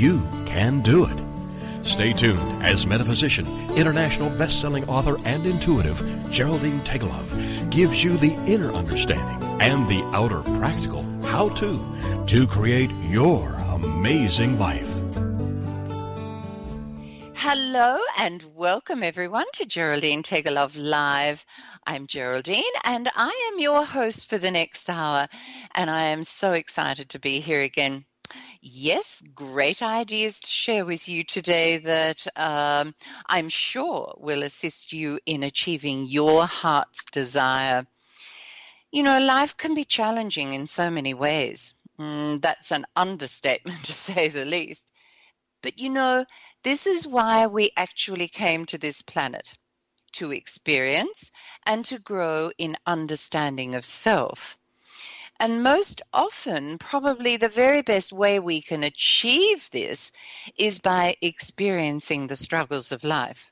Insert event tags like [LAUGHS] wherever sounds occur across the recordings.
you can do it. Stay tuned as metaphysician, international best-selling author, and intuitive Geraldine Tegelov gives you the inner understanding and the outer practical how-to to create your amazing life. Hello and welcome everyone to Geraldine Tegelov Live. I'm Geraldine and I am your host for the next hour and I am so excited to be here again. Yes, great ideas to share with you today that um, I'm sure will assist you in achieving your heart's desire. You know, life can be challenging in so many ways. Mm, that's an understatement [LAUGHS] to say the least. But you know, this is why we actually came to this planet to experience and to grow in understanding of self. And most often, probably the very best way we can achieve this is by experiencing the struggles of life.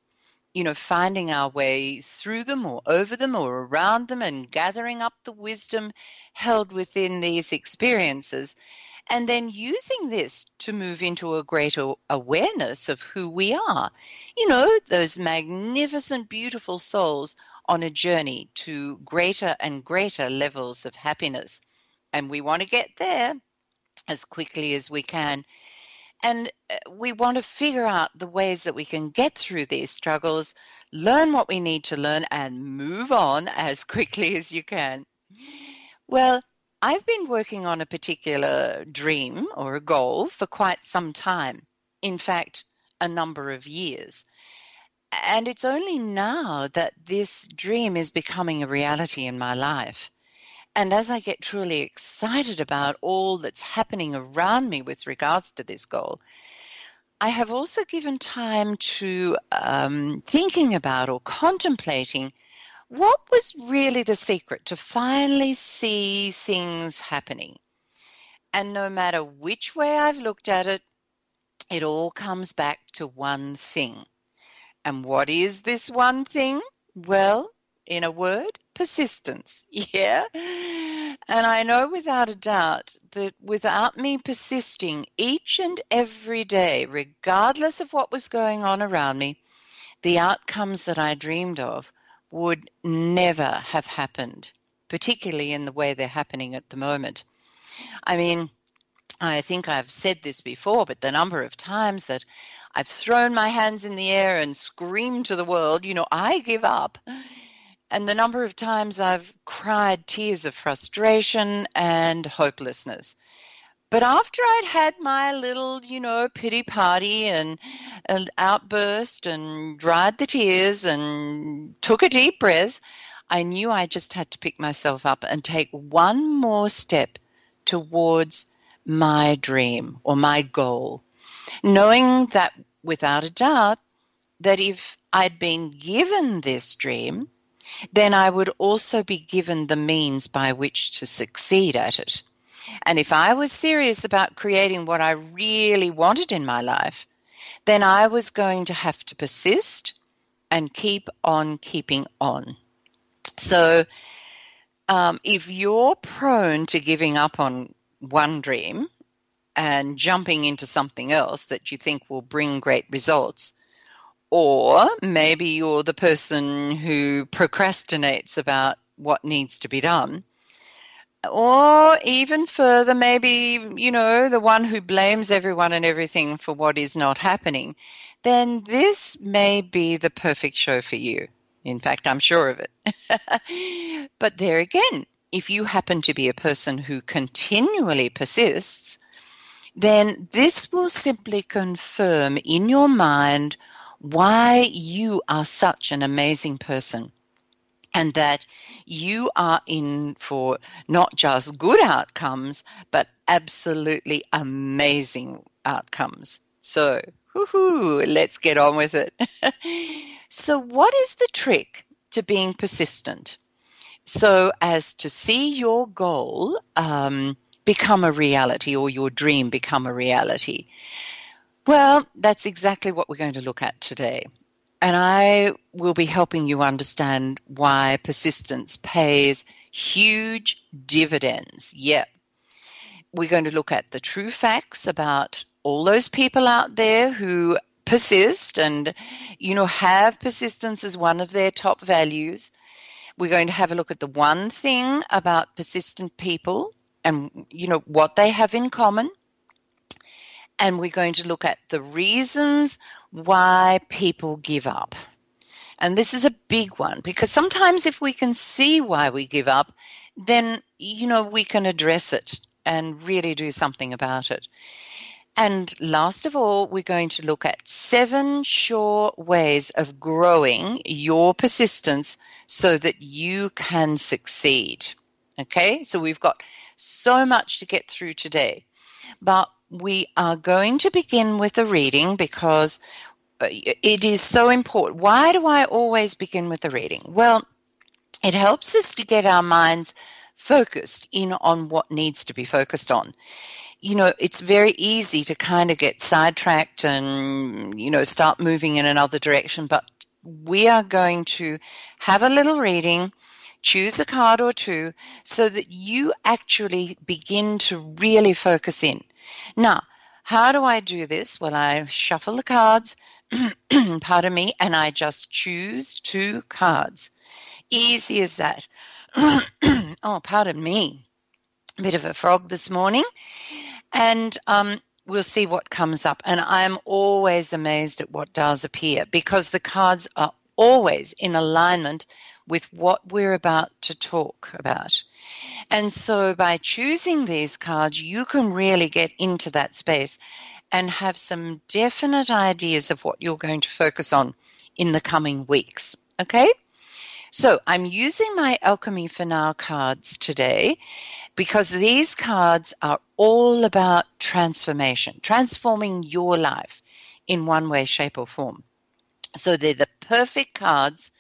You know, finding our way through them or over them or around them and gathering up the wisdom held within these experiences. And then using this to move into a greater awareness of who we are. You know, those magnificent, beautiful souls on a journey to greater and greater levels of happiness and we want to get there as quickly as we can. And uh, we want to figure out the ways that we can get through these struggles, learn what we need to learn, and move on as [LAUGHS] quickly as you can. Well, I've been working on a particular dream or a goal for quite some time. In fact, a number of years. And it's only now that this dream is becoming a reality in my life. And as I get truly excited about all that's happening around me with regards to this goal, I have also given time to um, thinking about or contemplating what was really the secret to finally see things happening. And no matter which way I've looked at it, it all comes back to one thing. And what is this one thing? Well, in a word, persistence. [LAUGHS] Yeah. And I know without a doubt that without me persisting each and every day, regardless of what was going on around me, the outcomes that I dreamed of would never have happened, particularly in the way they're happening at the moment. I mean, I think I've said this before, but the number of times that I've thrown my hands in the air and screamed to the world, you know, I give up and the number of times I've cried tears of frustration and hopelessness. But after I'd had my little, you know, pity party and an outburst and dried the tears and took a deep breath, I knew I just had to pick myself up and take one more step towards my dream or my goal, knowing that without a doubt that if I'd been given this dream, then I would also be given the means by which to succeed at it. And if I was serious about creating what I really wanted in my life, then I was going to have to persist and keep on keeping on. So, um, if you're prone to giving up on one dream and jumping into something else that you think will bring great results, or maybe you're the person who procrastinates about what needs to be done. Or even further, maybe, you know, the one who blames everyone and everything for what is not happening. Then this may be the perfect show for you. In fact, I'm sure of it. [LAUGHS] but there again, if you happen to be a person who continually persists, then this will simply confirm in your mind why you are such an amazing person and that you are in for not just good outcomes, but absolutely amazing outcomes. So, woohoo, let's get on with it. [LAUGHS] so, what is the trick to being persistent? So, as to see your goal um, become a reality or your dream become a reality. Well, that's exactly what we're going to look at today. And I will be helping you understand why persistence pays huge dividends. Yeah. We're going to look at the true facts about all those people out there who persist and, you know, have persistence as one of their top values. We're going to have a look at the one thing about persistent people and, you know, what they have in common. And we're going to look at the reasons why people give up. And this is a big one because sometimes if we can see why we give up, then, you know, we can address it and really do something about it. And last of all, we're going to look at seven sure ways of growing your persistence so that you can succeed. Okay, so we've got so much to get through today. But we are going to begin with a reading because uh, it is so important. Why do I always begin with a reading? Well, it helps us to get our minds focused in on what needs to be focused on. You know, it's very easy to kind of get sidetracked and, you know, start moving in another direction, but we are going to have a little reading, choose a card or two, so that you actually begin to really focus in. Now, how do I do this? Well, I shuffle the cards, [CLEARS THROAT] pardon me, and I just choose two cards. Easy as that. [CLEARS THROAT] oh, pardon me. A bit of a frog this morning. And um, we'll see what comes up. And I'm always amazed at what does appear because the cards are always in alignment with what we're about to talk about. And so by choosing these cards, you can really get into that space and have some definite ideas of what you're going to focus on in the coming weeks. Okay? So I'm using my Alchemy for Now cards today because these cards are all about transformation, transforming your life in one way, shape, or form. So they're the perfect cards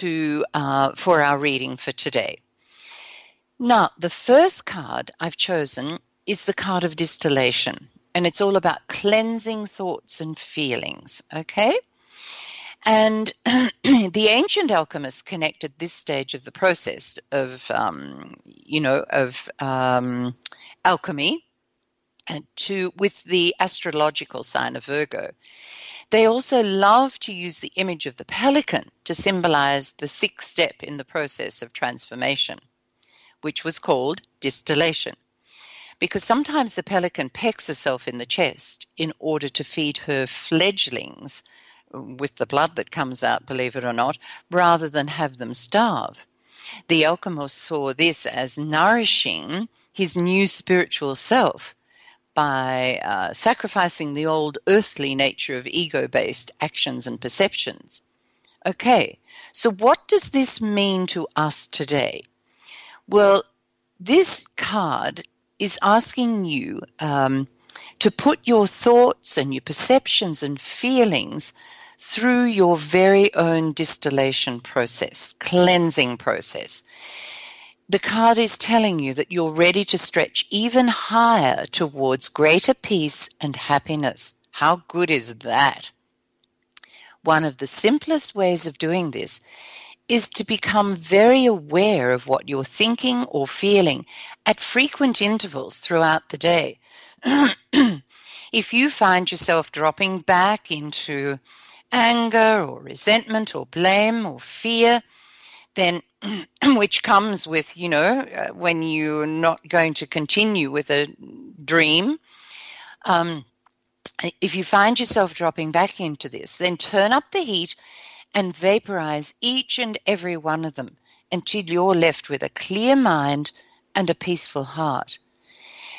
to uh, for our reading for today. Now, the first card I've chosen is the card of distillation, and it's all about cleansing thoughts and feelings, okay? And [CLEARS THROAT] the ancient alchemists connected this stage of the process of, um, you know, of um, alchemy to with the astrological sign of Virgo. They also love to use the image of the pelican to symbolize the sixth step in the process of transformation which was called distillation. Because sometimes the pelican pecks herself in the chest in order to feed her fledglings with the blood that comes out, believe it or not, rather than have them starve. The alchemist saw this as nourishing his new spiritual self by uh, sacrificing the old earthly nature of ego based actions and perceptions. Okay, so what does this mean to us today? Well, this card is asking you um, to put your thoughts and your perceptions and feelings through your very own distillation process, cleansing process. The card is telling you that you're ready to stretch even higher towards greater peace and happiness. How good is that? One of the simplest ways of doing this is to become very aware of what you're thinking or feeling at frequent intervals throughout the day. [CLEARS THROAT] if you find yourself dropping back into anger or resentment or blame or fear, then [CLEARS THROAT] which comes with, you know, uh, when you're not going to continue with a dream. Um, if you find yourself dropping back into this, then turn up the heat and vaporize each and every one of them until you're left with a clear mind and a peaceful heart.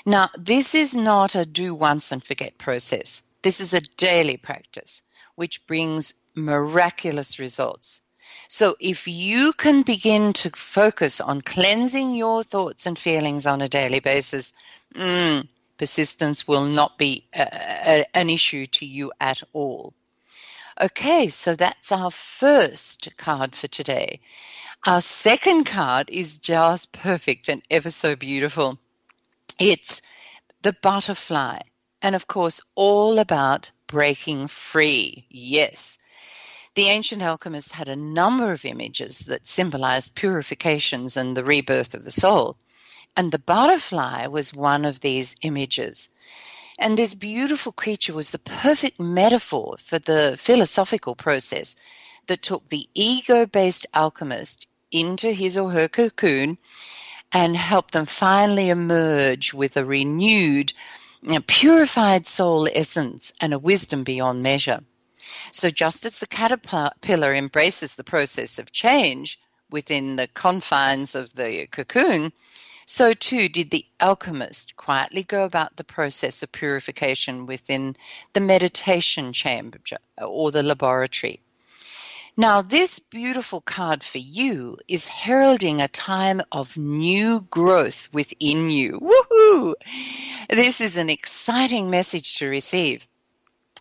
Now, this is not a do once and forget process. This is a daily practice which brings miraculous results. So, if you can begin to focus on cleansing your thoughts and feelings on a daily basis, mm, Persistence will not be a, a, an issue to you at all. Okay, so that's our first card for today. Our second card is just perfect and ever so beautiful. It's the butterfly, and of course, all about breaking free. Yes. The ancient alchemists had a number of images that symbolized purifications and the rebirth of the soul. And the butterfly was one of these images. And this beautiful creature was the perfect metaphor for the philosophical process that took the ego based alchemist into his or her cocoon and helped them finally emerge with a renewed, you know, purified soul essence and a wisdom beyond measure. So, just as the caterpillar embraces the process of change within the confines of the cocoon, so too did the alchemist quietly go about the process of purification within the meditation chamber or the laboratory. Now, this beautiful card for you is heralding a time of new growth within you. Woohoo! This is an exciting message to receive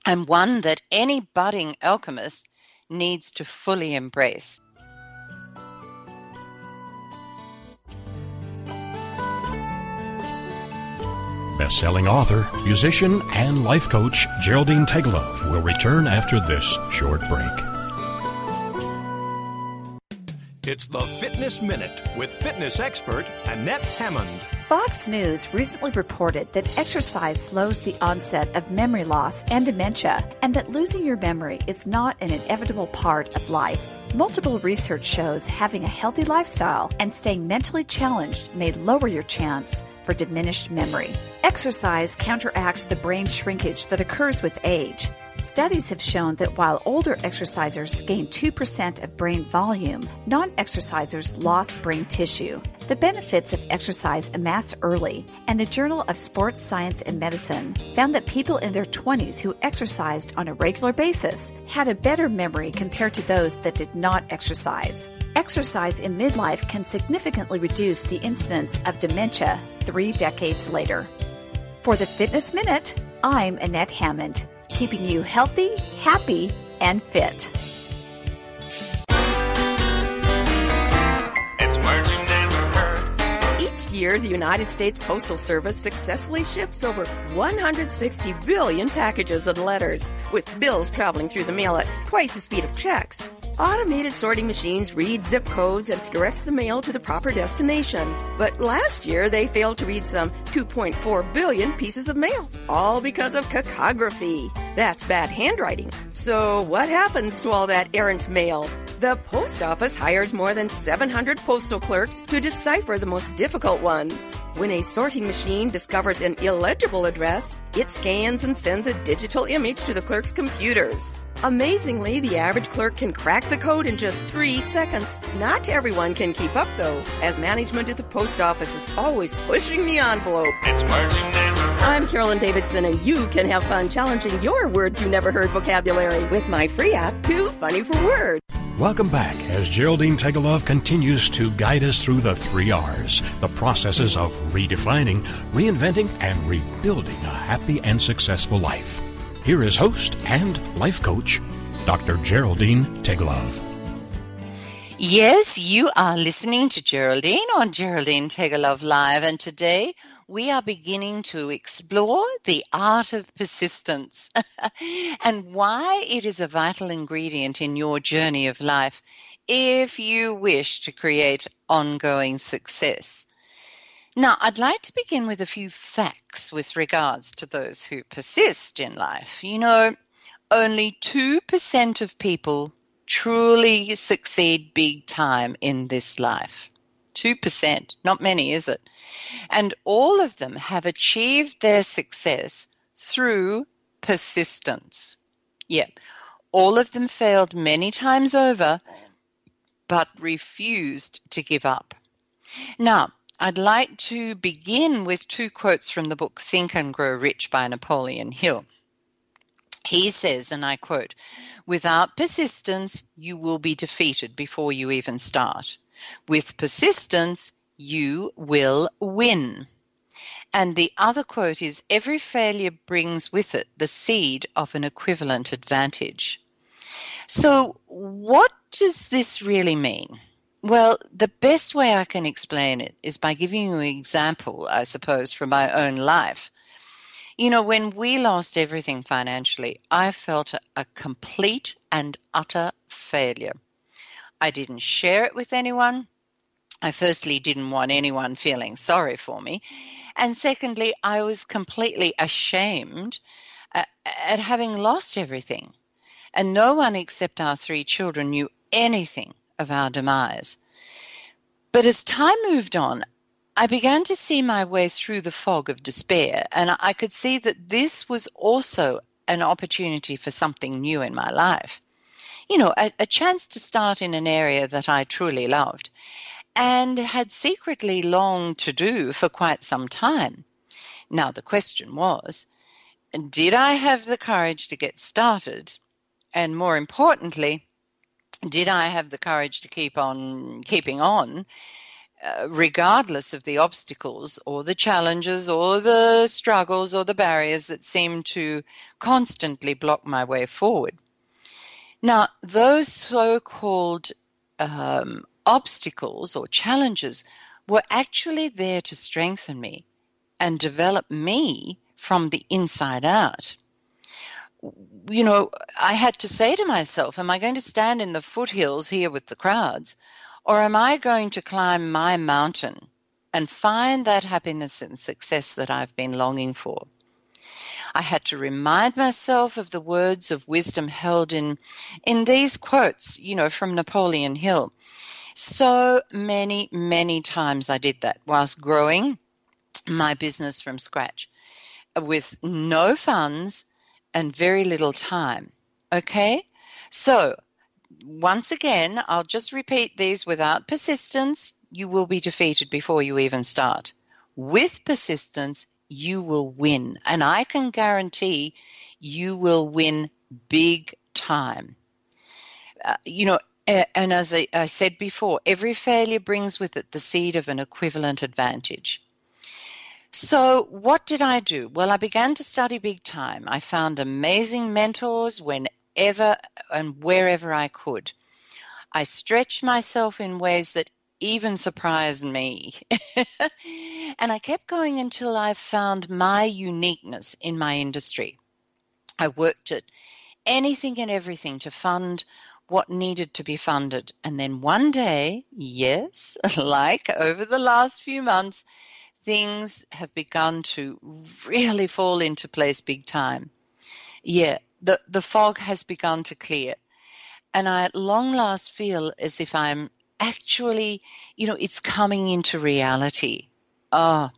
and one that any budding alchemist needs to fully embrace. Best-selling author, musician, and life coach Geraldine Tegelov will return after this short break. It's the Fitness Minute with fitness expert Annette Hammond. Fox News recently reported that exercise slows the onset of memory loss and dementia, and that losing your memory is not an inevitable part of life. Multiple research shows having a healthy lifestyle and staying mentally challenged may lower your chance for diminished memory. Exercise counteracts the brain shrinkage that occurs with age. Studies have shown that while older exercisers gain 2% of brain volume, non exercisers lost brain tissue. The benefits of exercise amass early, and the Journal of Sports Science and Medicine found that people in their 20s who exercised on a regular basis had a better memory compared to those that did not exercise. Exercise in midlife can significantly reduce the incidence of dementia three decades later. For the Fitness Minute, I'm Annette Hammond keeping you healthy, happy, and fit. It's words you never heard. Each year, the United States Postal Service successfully ships over 160 billion packages and letters, with bills traveling through the mail at twice the speed of checks. Automated sorting machines read zip codes and directs the mail to the proper destination. But last year, they failed to read some 2.4 billion pieces of mail, all because of cacography. That's bad handwriting. So, what happens to all that errant mail? The post office hires more than 700 postal clerks to decipher the most difficult ones. When a sorting machine discovers an illegible address, it scans and sends a digital image to the clerk's computers. Amazingly, the average clerk can crack the code in just three seconds. Not everyone can keep up, though, as management at the post office is always pushing the envelope. It's words you never. I'm Carolyn Davidson, and you can have fun challenging your words you never heard vocabulary with my free app, Too Funny for Words. Welcome back as Geraldine Tegelov continues to guide us through the three R's, the processes of redefining, reinventing, and rebuilding a happy and successful life. Here is host and life coach, Dr. Geraldine Tegelov. Yes, you are listening to Geraldine on Geraldine Tegelov Live, and today we are beginning to explore the art of persistence [LAUGHS] and why it is a vital ingredient in your journey of life if you wish to create ongoing success. Now, I'd like to begin with a few facts with regards to those who persist in life. You know, only 2% of people truly succeed big time in this life. 2%, not many, is it? And all of them have achieved their success through persistence. Yeah, all of them failed many times over, but refused to give up. Now, I'd like to begin with two quotes from the book Think and Grow Rich by Napoleon Hill. He says, and I quote, Without persistence, you will be defeated before you even start. With persistence, you will win. And the other quote is Every failure brings with it the seed of an equivalent advantage. So, what does this really mean? Well, the best way I can explain it is by giving you an example, I suppose, from my own life. You know, when we lost everything financially, I felt a, complete and utter failure. I didn't share it with anyone. I firstly didn't want anyone feeling sorry for me. And secondly, I was completely ashamed at, at having lost everything. And no one except our three children knew anything of our demise. But as time moved on, I began to see my way through the fog of despair, and I could see that this was also an opportunity for something new in my life. You know, a, a chance to start in an area that I truly loved and had secretly longed to do for quite some time. Now, the question was did I have the courage to get started? And more importantly, did I have the courage to keep on keeping on, uh, regardless of the obstacles or the challenges or the struggles or the barriers that seemed to constantly block my way forward? Now, those so called um, obstacles or challenges were actually there to strengthen me and develop me from the inside out you know, I had to say to myself, am I going to stand in the foothills here with the crowds, or am I going to climb my mountain and find that happiness and success that I've been longing for? I had to remind myself of the words of wisdom held in in these quotes, you know, from Napoleon Hill. So many, many times I did that whilst growing my business from scratch with no funds and very little time. Okay? So, once again, I'll just repeat these without persistence, you will be defeated before you even start. With persistence, you will win. And I can guarantee you will win big time. Uh, you know, and as I, I said before, every failure brings with it the seed of an equivalent advantage. So, what did I do? Well, I began to study big time. I found amazing mentors whenever and wherever I could. I stretched myself in ways that even surprised me. [LAUGHS] and I kept going until I found my uniqueness in my industry. I worked at anything and everything to fund what needed to be funded. And then one day, yes, [LAUGHS] like over the last few months, things have begun to really fall into place big time. Yeah, the, the fog has begun to clear. And I at long last feel as if I'm actually, you know, it's coming into reality. Oh,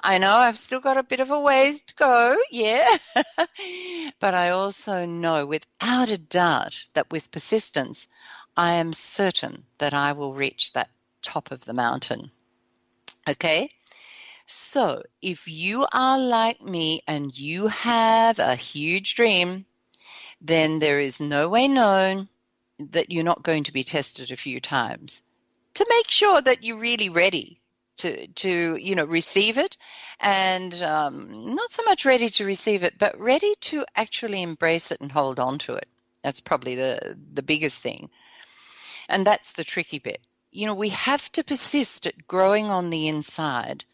I know I've still got a bit of a ways to go, yeah. [LAUGHS] but I also know without a doubt that with persistence, I am certain that I will reach that top of the mountain. Okay? So, if you are like me and you have a huge dream, then there is no way known that you're not going to be tested a few times to make sure that you're really ready to to you know receive it. And um, not so much ready to receive it but ready to actually embrace it and hold on to it. That's probably the the biggest thing. And that's the tricky bit. You know we have to persist at growing on the inside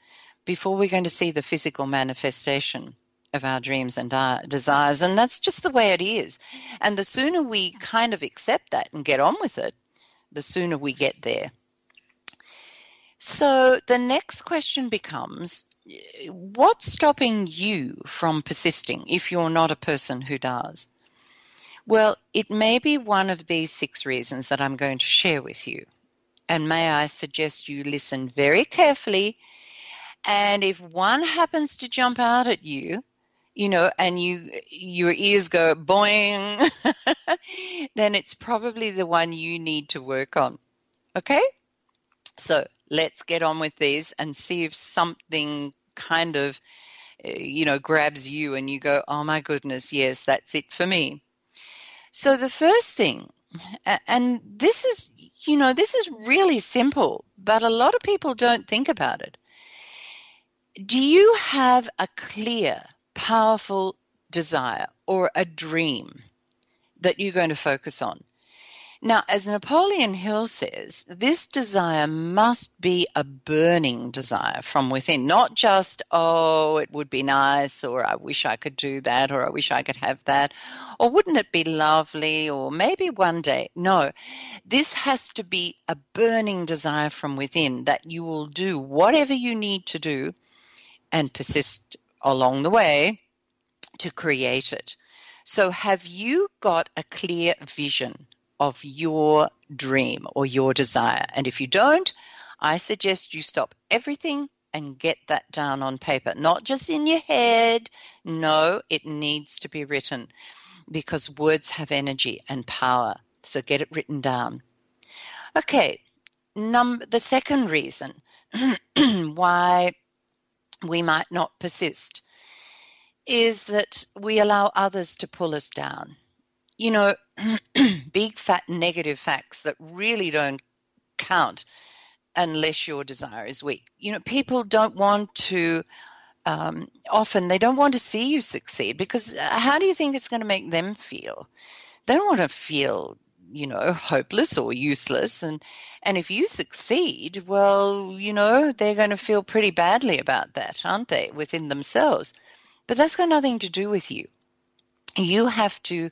before we're going to see the physical manifestation of our dreams and our desires. And that's just the way it is. And the sooner we kind of accept that and get on with it, the sooner we get there. So the next question becomes what's stopping you from persisting if you're not a person who does? Well, it may be one of these six reasons that I'm going to share with you. And may I suggest you listen very carefully and if one happens to jump out at you, you know, and you your ears go boing, [LAUGHS] then it's probably the one you need to work on. Okay? So let's get on with these and see if something kind of, eh, you know, grabs you and you go, oh my goodness, yes, that's it for me. So the first thing, and this is, you know, this is really simple, but a lot of people don't think about it Do you have a clear, powerful desire or a dream that you're going to focus on? Now, as Napoleon Hill says, this desire must be a burning desire from within, not just, oh, it would be nice, or I wish I could do that, or I wish I could have that, or wouldn't it be lovely, or maybe one day. No, this has to be a burning desire from within that you will do whatever you need to do and persist along the way to create it. So, have you got a clear vision of your dream or your desire? And if you don't, I suggest you stop everything and get that down on paper, not just in your head. No, it needs to be written because words have energy and power. So, get it written down. Okay, num- the second reason [CLEARS THROAT] why we might not persist is that we allow others to pull us down. You know, [CLEARS THROAT] big fat negative facts that really don't count unless your desire is weak. You know, people don't want to, um, often, they don't want to see you succeed because how do you think it's going to make them feel? They don't want to feel, you know, hopeless or useless. And, and if you succeed, well, you know, they're going to feel pretty badly about that, aren't they, within themselves? But that's got nothing to do with you. You have to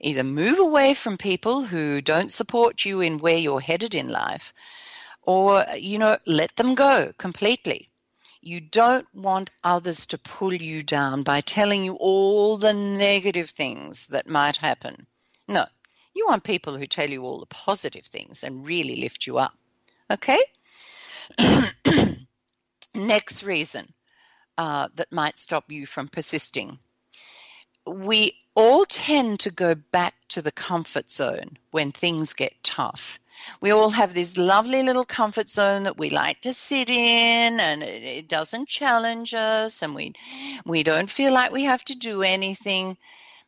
either move away from people who don't support you in where you're headed in life, or, you know, let them go completely. You don't want others to pull you down by telling you all the negative things that might happen. No, you want people who tell you all the positive things and really lift you up. Okay? [CLEARS THROAT] Next reason uh, that might stop you from persisting. We all tend to go back to the comfort zone when things get tough. We all have this lovely little comfort zone that we like to sit in and it, doesn't challenge us and we we don't feel like we have to do anything.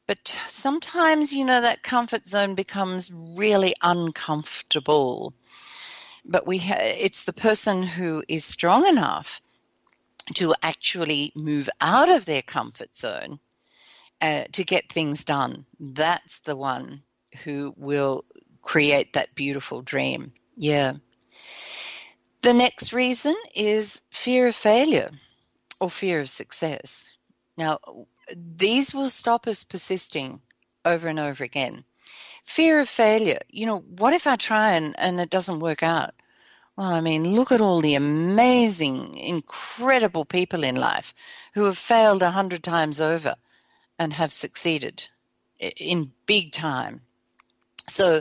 But sometimes, you know, that comfort zone becomes really uncomfortable. But we ha- it's the person who is strong enough to actually move out of their comfort zone uh, to get things done. That's the one who will create that beautiful dream. Yeah. The next reason is fear of failure or fear of success. Now, these will stop us persisting over and over again. Fear of failure. You know, what if I try and, and it doesn't work out? Well, I mean, look at all the amazing, incredible people in life who have failed a hundred times over and have succeeded in big time. So,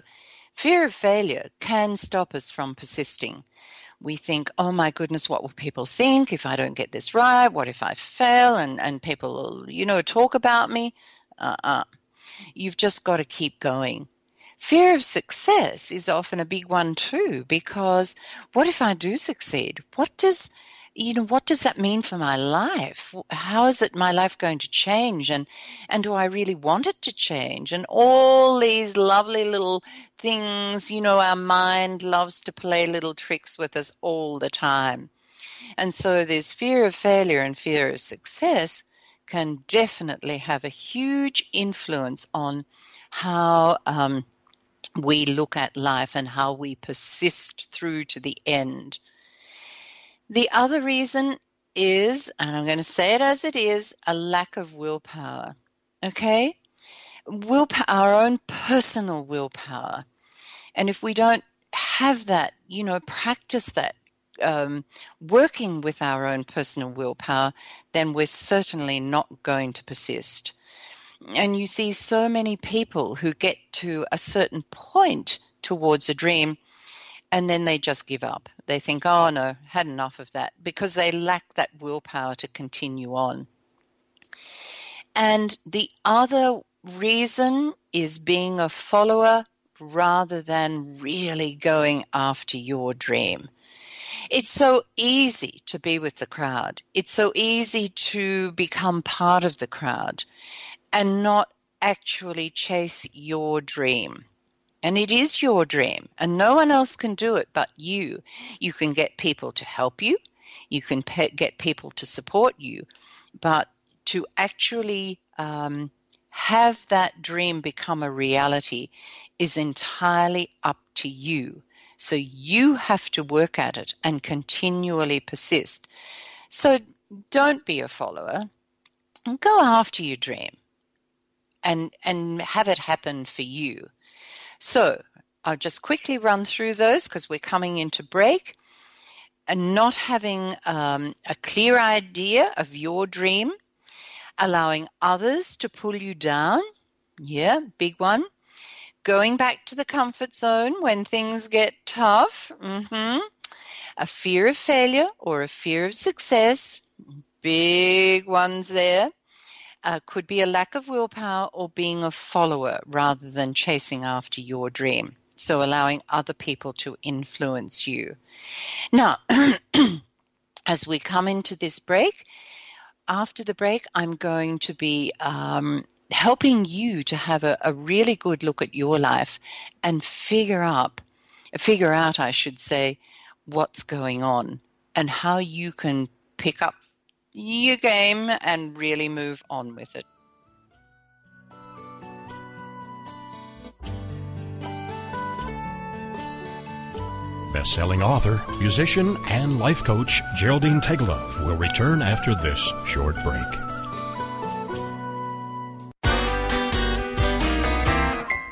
fear of failure can stop us from persisting. We think, oh my goodness, what will people think if I don't get this right? What if I fail and, and people you know, talk about me? Uh uh-uh. uh. You've just got to keep going. Fear of success is often a big one too, because what if I do succeed? What does you know what does that mean for my life? How is it my life going to change? And and do i really want it to change? And all these lovely little things you know our mind loves to play little tricks with us all the time. And so this fear of failure and fear of success can definitely have a huge influence on how um, we look at life and how we persist through to the end. The other reason is, and I'm going to say it as it is, a lack of willpower. Okay? Willpower, our own personal willpower. And if we don't have that, you know, practice that, um, working with our own personal willpower, then we're certainly not going to persist and you see so many people who get to a certain point towards a dream and then they just give up. They think, oh no, had enough of that because they lack that willpower to continue on. And the other reason is being a follower rather than really going after your dream. It's so easy to be with the crowd. It's so easy to become part of the crowd and not actually chase your dream. And it is your dream, and no one else can do it but you. You can get people to help you, You can pe- get people to support you, but to actually um, have that dream become a reality is entirely up to you. So you have to work at it and continually persist. So don't be a follower. Go after your dream and and have it happen for you. So I'll just quickly run through those because we're coming into break. And not having um, a clear idea of your dream, allowing others to pull you down. Yeah, big one. Going back to the comfort zone when things get tough. hmm A fear of failure or a fear of success. Big ones there. Uh, could be a lack of willpower or being a follower rather than chasing after your dream. So allowing other people to influence you. Now, [CLEARS THROAT] as we come into this break, after the break, I'm going to be um, helping you to have a, a really good look at your life and figure out, figure out, I should say, what's going on and how you can pick up your game and really move on with it. Best-selling author, musician, and life coach Geraldine Tegelov will return after this short break.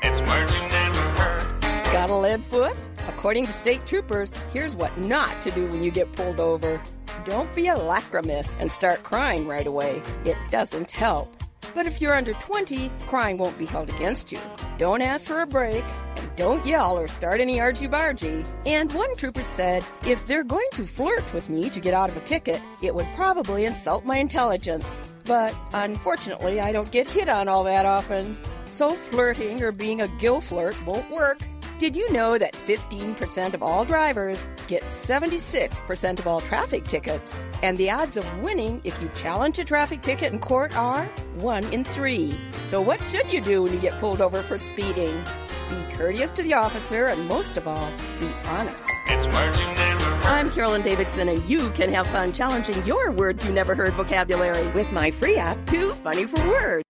It's words you never heard. Got a lead foot? According to state troopers, here's what not to do when you get pulled over. Don't be a lachrymous and start crying right away. It doesn't help. But if you're under 20, crying won't be held against you. Don't ask for a break, and don't yell or start any argy-bargy. And one trooper said, if they're going to flirt with me to get out of a ticket, it would probably insult my intelligence. But unfortunately, I don't get hit on all that often. So flirting or being a gill flirt won't work. Did you know that 15% of all drivers get 76% of all traffic tickets? And the odds of winning if you challenge a traffic ticket in court are 1 in 3. So what should you do when you get pulled over for speeding? Be courteous to the officer and most of all, be honest. It's words you never heard. I'm Carolyn Davidson, and you can have fun challenging your words you never heard vocabulary with my free app, Too Funny for Words.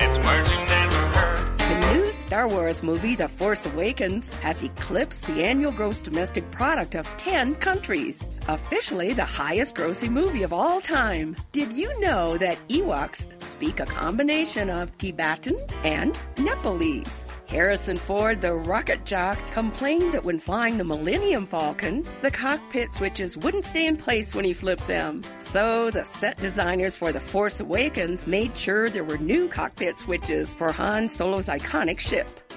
It's words you Star Wars movie, The Force Awakens, has eclipsed the annual gross domestic product of 10 countries. Officially the highest grossing movie of all time. Did you know that Ewoks speak a combination of Tibetan and Nepalese? Harrison Ford, the rocket jock, complained that when flying the Millennium Falcon, the cockpit switches wouldn't stay in place when he flipped them. So the set designers for The Force Awakens made sure there were new cockpit switches for Han Solo's iconic ship.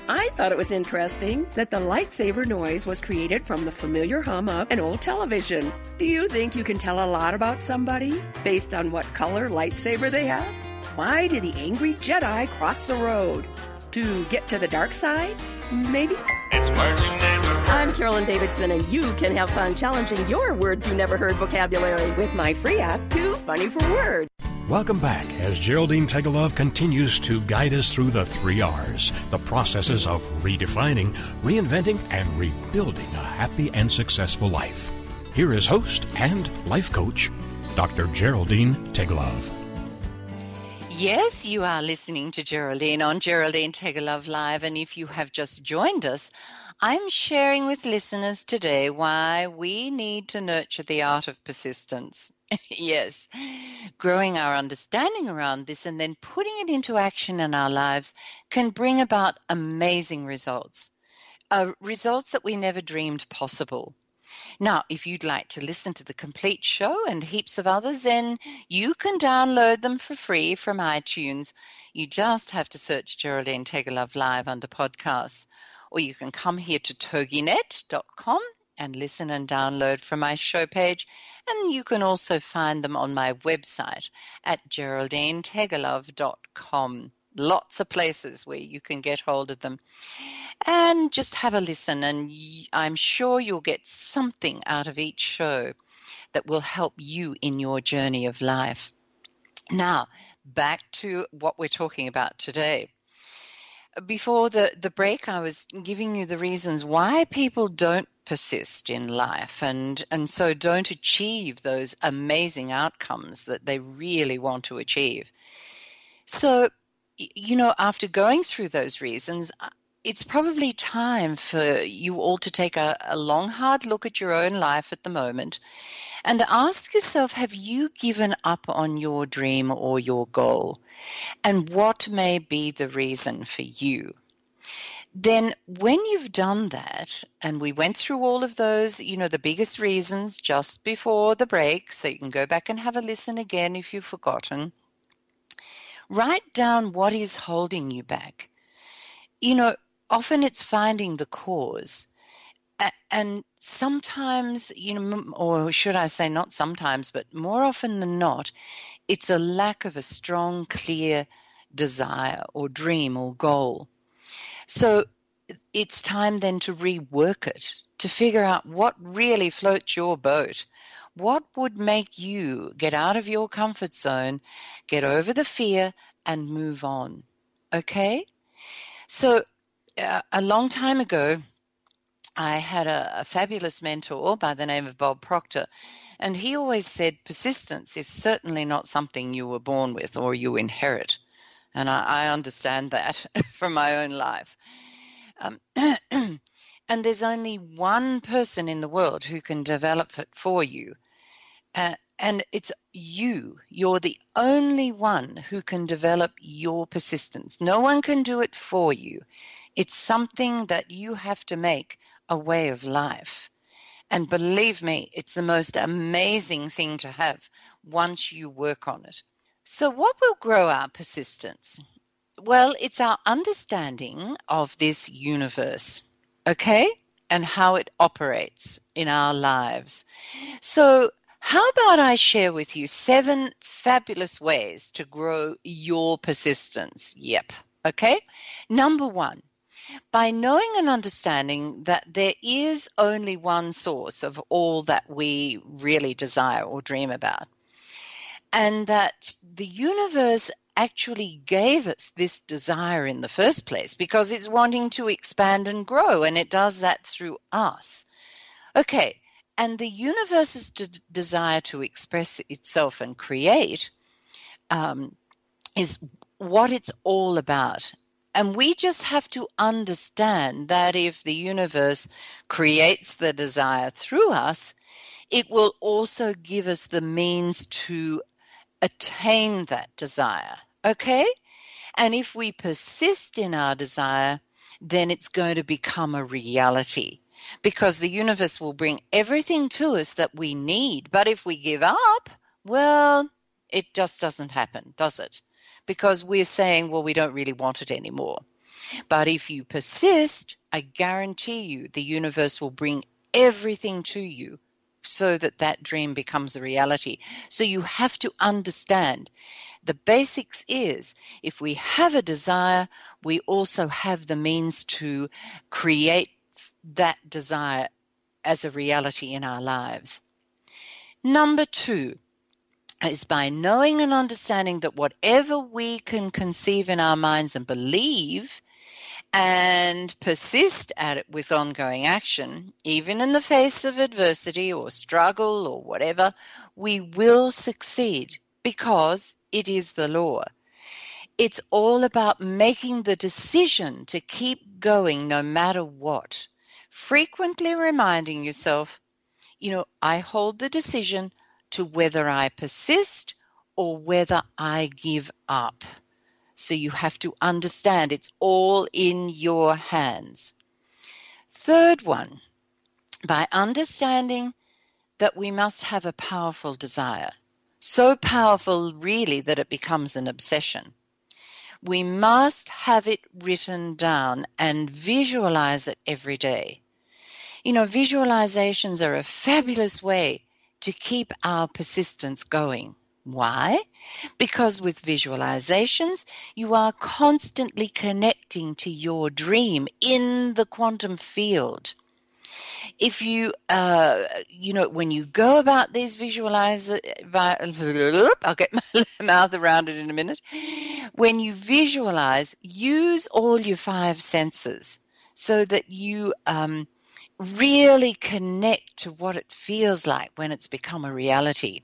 I thought it was interesting that the lightsaber noise was created from the familiar hum of an old television. Do you think you can tell a lot about somebody based on what color lightsaber they have? Why did the angry Jedi cross the road? To get to the dark side? Maybe? It's words you never heard. I'm Carolyn Davidson, and you can have fun challenging your words you never heard vocabulary with my free app, Too Funny for Words. Welcome back as Geraldine Tegelov continues to guide us through the three R's, the processes of redefining, reinventing, and rebuilding a happy and successful life. Here is host and life coach, Dr. Geraldine Tegelov. Yes, you are listening to Geraldine on Geraldine Tegelov Live. And if you have just joined us, I'm sharing with listeners today why we need to nurture the art of persistence. [LAUGHS] yes, growing our understanding around this and then putting it into action in our lives can bring about amazing results, uh, results that we never dreamed possible. Now, if you'd like to listen to the complete show and heaps of others, then you can download them for free from iTunes. You just have to search Geraldine Tegelov Live under podcasts. Or you can come here to toginet.com and listen and download from my show page. And you can also find them on my website at geraldinetegelov.com. Lots of places where you can get hold of them and just have a listen. And I'm sure you'll get something out of each show that will help you in your journey of life. Now, back to what we're talking about today. Before the, the break, I was giving you the reasons why people don't persist in life. And and so don't achieve those amazing outcomes that they really want to achieve. So you know after going through those reasons uh, it's probably time for you all to take a, a long hard look at your own life at the moment and ask yourself have you given up on your dream or your goal? And what may be the reason for you then when you've done that, and we went through all of those, you know, the biggest reasons just before the break, so you can go back and have a listen again if you've forgotten, write down what is holding you back. You know, often it's finding the cause. And sometimes, you know, or should I say not sometimes, but more often than not, it's a lack of a strong, clear desire or dream or goal. So it's time then to rework it, to figure out what really floats your boat. What would make you get out of your comfort zone, get over the fear, and move on? Okay? So, uh, a long time ago, I had a, a fabulous mentor by the name of Bob Proctor, and he always said persistence is certainly not something you were born with or you inherit. And I, I understand that [LAUGHS] from my own life. Um, [CLEARS THROAT] and there's only one person in the world who can develop it for you. Uh, and it's you. You're the only one who can develop your persistence. No one can do it for you. It's something that you have to make a way of life. And believe me, it's the most amazing thing to have once you work on it. So, what will grow our persistence? Well, it's our understanding of this universe, okay, and how it operates in our lives. So, how about I share with you seven fabulous ways to grow your persistence? Yep, okay. Number one, by knowing and understanding that there is only one source of all that we really desire or dream about and that the universe actually gave us this desire in the first place because it's wanting to expand and grow, and it does that through us. Okay, and the universe's de- desire to express itself and create um, is what it's all about. And we just have to understand that if the universe creates the desire through us, it will also give us the means to attain that desire. Okay? And if we persist in our desire, then it's going to become a reality because the universe will bring everything to us that we need. But if we give up, well, it just doesn't happen, does it? Because we're saying, well, we don't really want it anymore. But if you persist, I guarantee you the universe will bring everything to you so that that dream becomes a reality. So you have to understand the basics is if we have a desire, we also have the means to create that desire as a reality in our lives. Number two is by knowing and understanding that whatever we can conceive in our minds and believe and persist at it with ongoing action, even in the face of adversity or struggle or whatever, we will succeed because it is the law. It's all about making the decision to keep going no matter what. Frequently reminding yourself, you know, I hold the decision to whether I persist or whether I give up. So you have to understand it's all in your hands. Third one, by understanding that we must have a powerful desire, so powerful really that it becomes an obsession. We must have it written down and visualize it every day. You know, visualizations are a fabulous way to keep our persistence going. Why? Because with visualizations, you are constantly connecting to your dream in the quantum field. If you, uh, you know, when you go about these visualize, [LAUGHS] I'll get [LAUGHS] my mouth around it in a minute. When you visualize, use all your five senses so that you um, really connect to what it feels like when it's become a reality.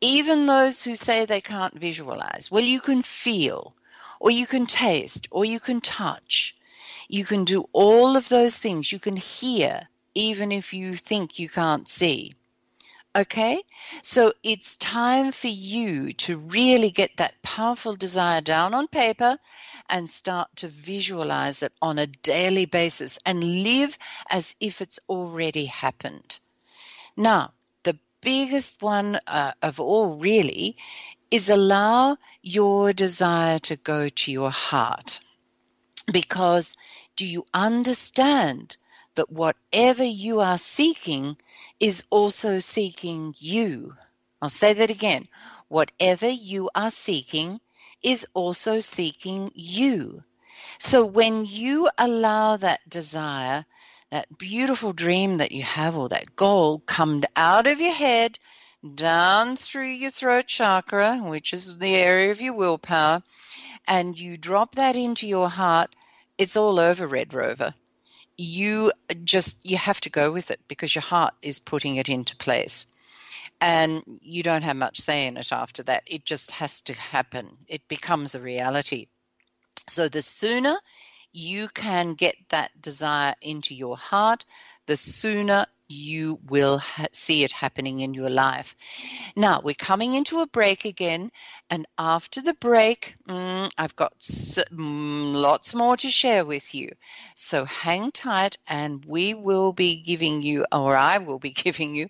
Even those who say they can't visualize, well, you can feel, or you can taste, or you can touch. You can do all of those things. You can hear, even if you think you can't see. Okay? So it's time for you to really get that powerful desire down on paper and start to visualize it on a daily basis and live as if it's already happened. Now, biggest one uh, of all, really, is allow your desire to go to your heart. Because do you understand that whatever you are seeking is also seeking you? I'll say that again. Whatever you are seeking is also seeking you. So when you allow that desire, that beautiful dream that you have or that goal come out of your head, down through your throat chakra, which is the area of your willpower, and you drop that into your heart, it's all over, Red Rover. You just you have to go with it because your heart is putting it into place and you don't have much say in it after that. It just has to happen, it becomes a reality. So the sooner you can get that desire into your heart, the sooner you will ha- see it happening in your life. Now, we're coming into a break again, and after the break, mm, I've got s- mm, lots more to share with you. So hang tight, and we will be giving you, or I will be [LAUGHS] giving you,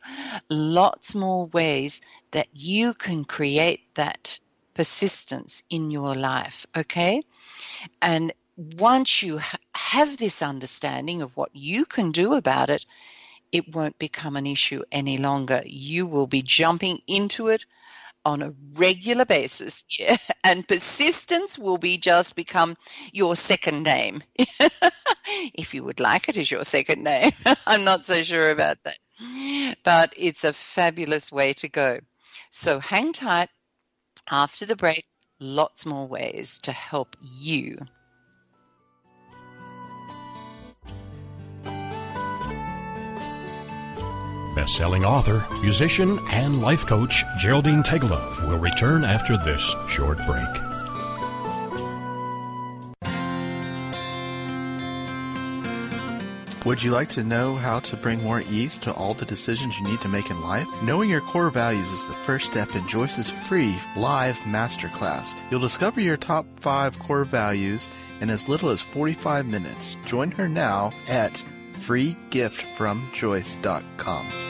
lots more ways that you can create that persistence in your life, okay? And once you ha- have this understanding of what you can do about it, it won't become an issue any longer. You will be jumping into it on a regular basis. [LAUGHS] Yeah. And persistence will be just become your second name. [LAUGHS] if you would like it as your second name. [LAUGHS] I'm not so sure about that. But it's a fabulous way to go. So hang tight. After the break, lots more ways to help you. Best-selling author, musician, and life coach Geraldine Tegelov will return after this short break. Would you like to know how to bring more ease to all the decisions you need to make in life? Knowing your core values is the first step in Joyce's free live masterclass. You'll discover your top five core values in as little as 45 minutes. Join her now at freegiftfromjoyce.com. It's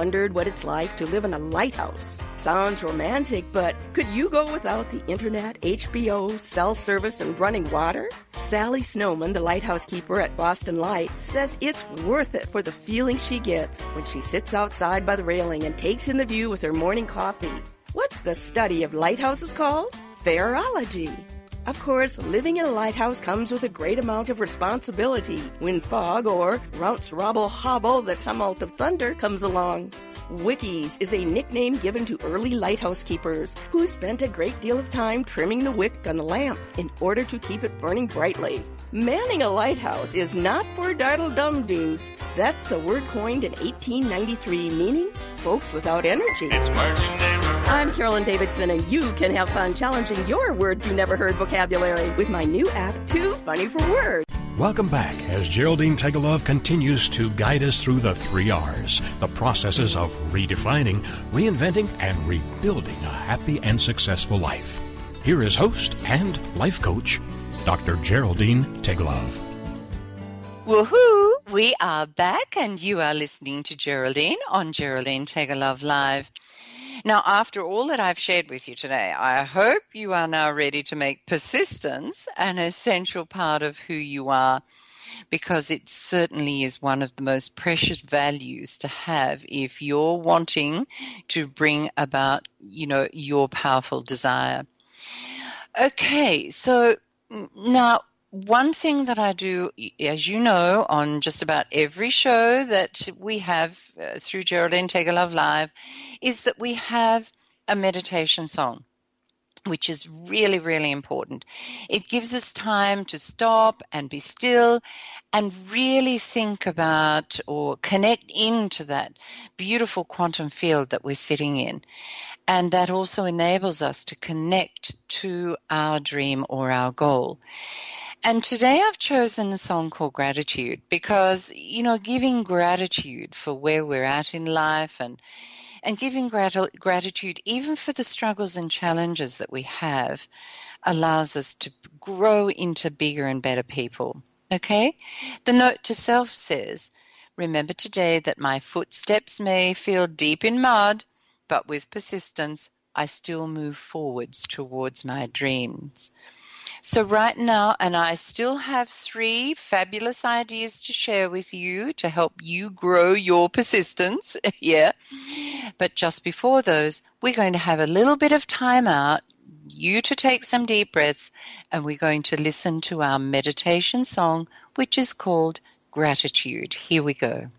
wondered what it's like to live in a lighthouse? Sounds romantic, but could you go without the internet, HBO, cell service, and running water? Sally Snowman, the lighthouse keeper at Boston Light, says it's worth it for the feeling she gets when she sits outside by the railing and takes in the view with her morning coffee. What's the study of lighthouses called? Pharology. Of course, living in a lighthouse comes with a great amount of responsibility when fog or rounce robble hobble the tumult of thunder comes along. Wickies is a nickname given to early lighthouse keepers who spent a great deal of time trimming the wick on the lamp in order to keep it burning brightly. Manning a lighthouse is not for diddle dum doos. That's a word coined in 1893, meaning folks without energy. It's words you never heard. I'm Carolyn Davidson, and you can have fun challenging your words you never heard vocabulary with my new app, Too Funny for Words. Welcome back as Geraldine Tegelov continues to guide us through the three R's, the processes of redefining, reinventing, and rebuilding a happy and successful life. Here is host and life coach, Dr. Geraldine Tegelov. Woohoo! We are back, and you are listening to Geraldine on Geraldine Tegelov Live. Now, after all that I've shared with you today, I hope you are now ready to make persistence an essential part of who you are because it certainly is one of the most precious values to have if you're wanting to bring about, you know, your powerful desire. Okay, so now one thing that I do, as you know, on just about every show that we have uh, through Geraldine Tegelov Live, is that we have a meditation song which is really, really important. It gives us time to stop and be still and really think about or connect into that beautiful quantum field that we're sitting in. And that also enables us to connect to our dream or our goal. And today I've chosen a song called Gratitude because, you know, giving gratitude for where we're at in life and and giving grat- gratitude even for the struggles and challenges that we have allows us to grow into bigger and better people. Okay? The note to self says, Remember today that my footsteps may feel deep in mud, but with persistence, I still move forwards towards my dreams. So, right now, and I still have three fabulous ideas to share with you to help you grow your persistence. [LAUGHS] yeah. But just before those, we're going to have a little bit of time out, you to take some deep breaths, and we're going to listen to our meditation song, which is called Gratitude. Here we go.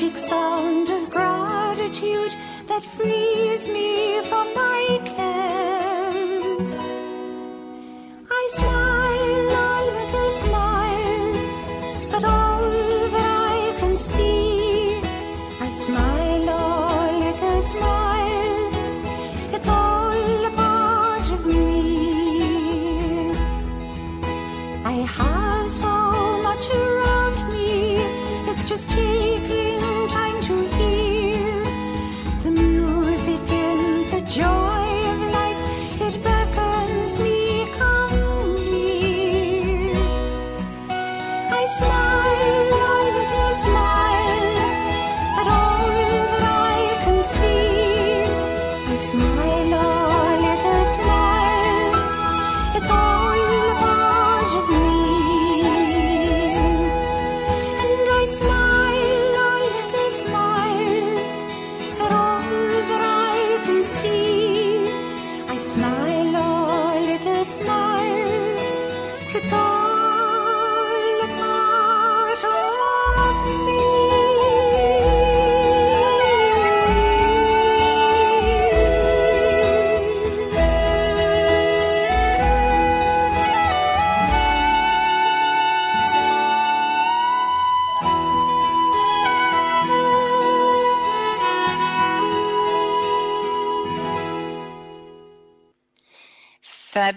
Magic sound of gratitude that frees me from my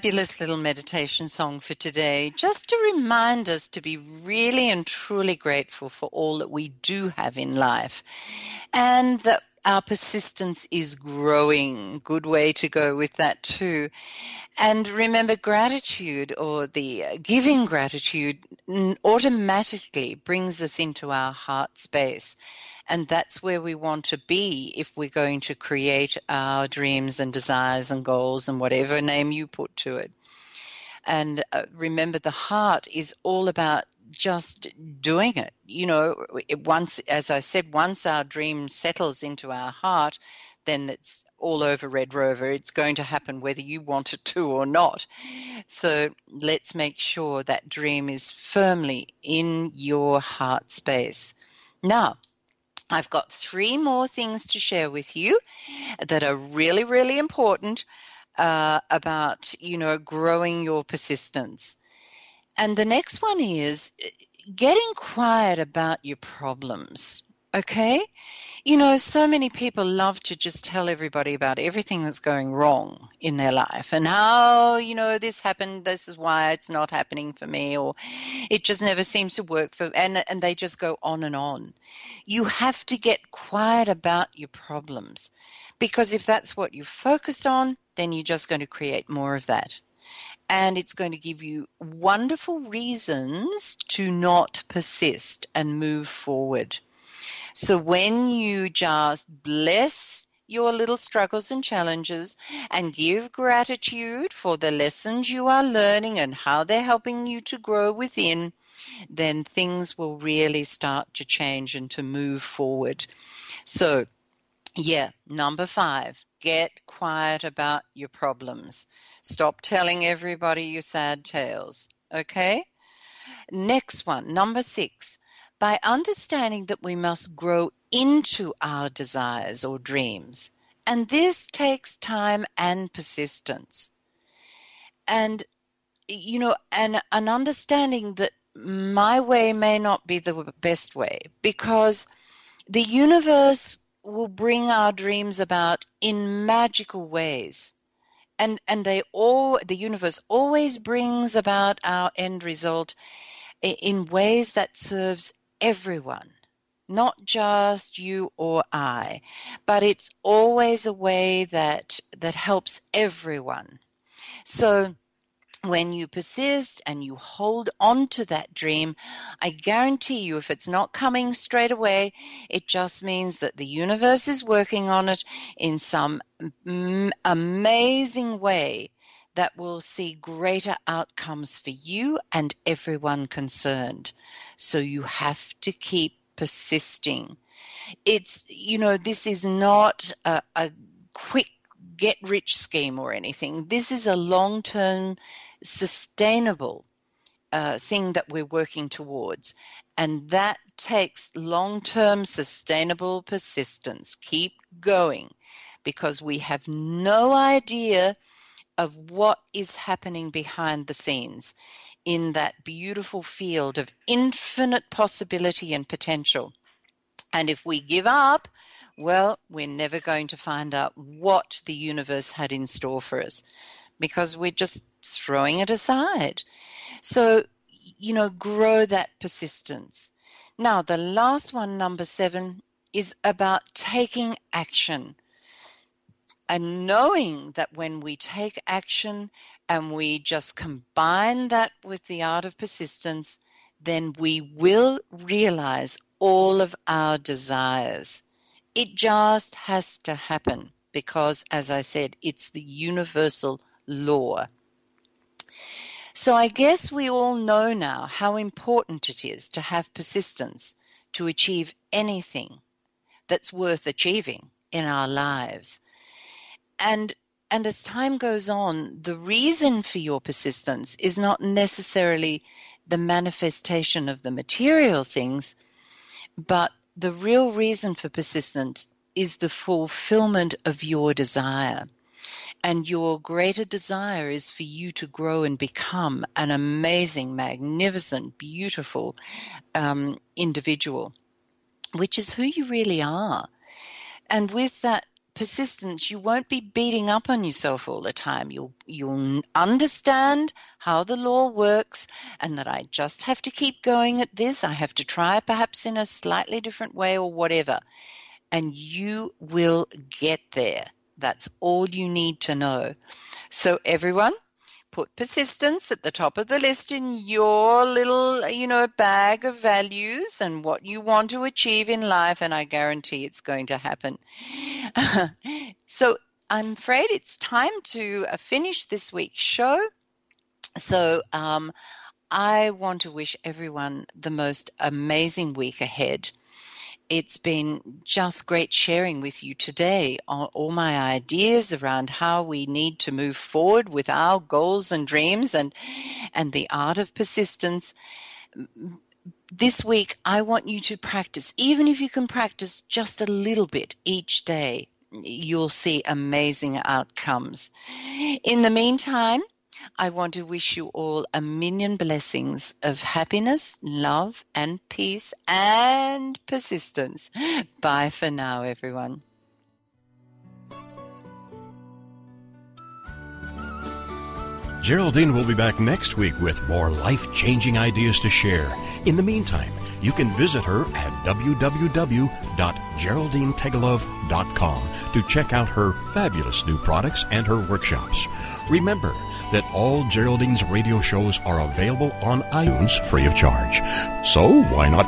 Fabulous little meditation song for today, just to remind us to be really and truly grateful for all that we do have in life and that our persistence is growing. Good way to go with that, too. And remember, gratitude or the giving gratitude automatically brings us into our heart space. And that's where we want to be if we're going to create our dreams and desires and goals and whatever name you put to it. And uh, remember, the heart is all about just doing it. You know, it, once, as I said, once our dream settles into our heart, then it's all over Red Rover. It's going to happen whether you want it to or not. So let's make sure that dream is firmly in your heart space. Now, I've got three more things to share with you that are really, really important uh, about, you know, growing your persistence. And the next one is uh, getting quiet about your problems. Okay? You know, so many people love to just tell everybody about everything that's going wrong in their life and how, you know, this happened, this is why it's not happening for me, or it just never seems to work for and and they just go on and on. You have to get quiet about your problems. Because if that's what you're focused on, then you're just going to create more of that and it's going to give you wonderful reasons to not persist and move forward. So when you just bless your little struggles and challenges and give gratitude for the lessons you are learning and how they're helping you to grow within, then things will really start to change and to move forward. So, yeah, number five, get quiet about your problems. Stop telling everybody your sad tales. Okay? Next one, number six. By understanding that we must grow into our desires or dreams. And this takes time and persistence. And, you know, and an understanding that my way may not be the best way because the universe will bring our dreams about in magical ways and and they all the universe always brings about our end result in ways that serves everyone not just you or i but it's always a way that that helps everyone. So when you persist and you hold on to that dream, I guarantee you, if it's not coming straight away, it just means that the universe is working on it in some amazing way that will see greater outcomes for you and everyone concerned. So you have to keep persisting. It's, you know, this is not a, a quick get rich scheme or anything. This is a long term sustainable uh, thing that we're working towards. And that takes long term sustainable persistence. Keep going because we have no idea of what is happening behind the scenes in that beautiful field of infinite possibility and potential. And if we give up, well, we're never going to find out what the universe had in store for us because we're just throwing it aside. So, you know, grow that persistence. Now, the last one, number seven, is about taking action and knowing that when we take action and we just combine that with the art of persistence, then we will realize all of our desires. It just has to happen because, as I said, it's the universal law. So I guess we all know now how important it is to have persistence to achieve anything that's worth achieving in our lives. And and as time goes on, the reason for your persistence is not necessarily the manifestation of the material things, but the real reason for persistence is the fulfillment of your desire. And your greater desire is for you to grow and become an amazing, magnificent, beautiful um, individual, which is who you really are. And with that persistence, you won't be beating up on yourself all the time. You'll you'll understand how the law works and that I just have to keep going at this. I have to try perhaps in a slightly different way or whatever. And you will get there. That's all you need to know. So everyone, put persistence at the top of the list in your little, you know, bag of values and what you want to achieve in life, and I guarantee it's going to happen. [LAUGHS] so I'm afraid it's time to uh, finish this week's show. So um, I want to wish everyone the most amazing week ahead. It's been just great sharing with you today all my ideas around how we need to move forward with our goals and dreams and and the art of persistence. This week I want you to practice even if you can practice just a little bit each day. You'll see amazing outcomes. In the meantime, I want to wish you all a million blessings of happiness, love, and peace and persistence. Bye for now, everyone. Geraldine will be back next week with more life changing ideas to share. In the meantime, you can visit her at www.geraldinetegelov.com to check out her fabulous new products and her workshops. Remember that all Geraldine's radio shows are available on iTunes free of charge. So why not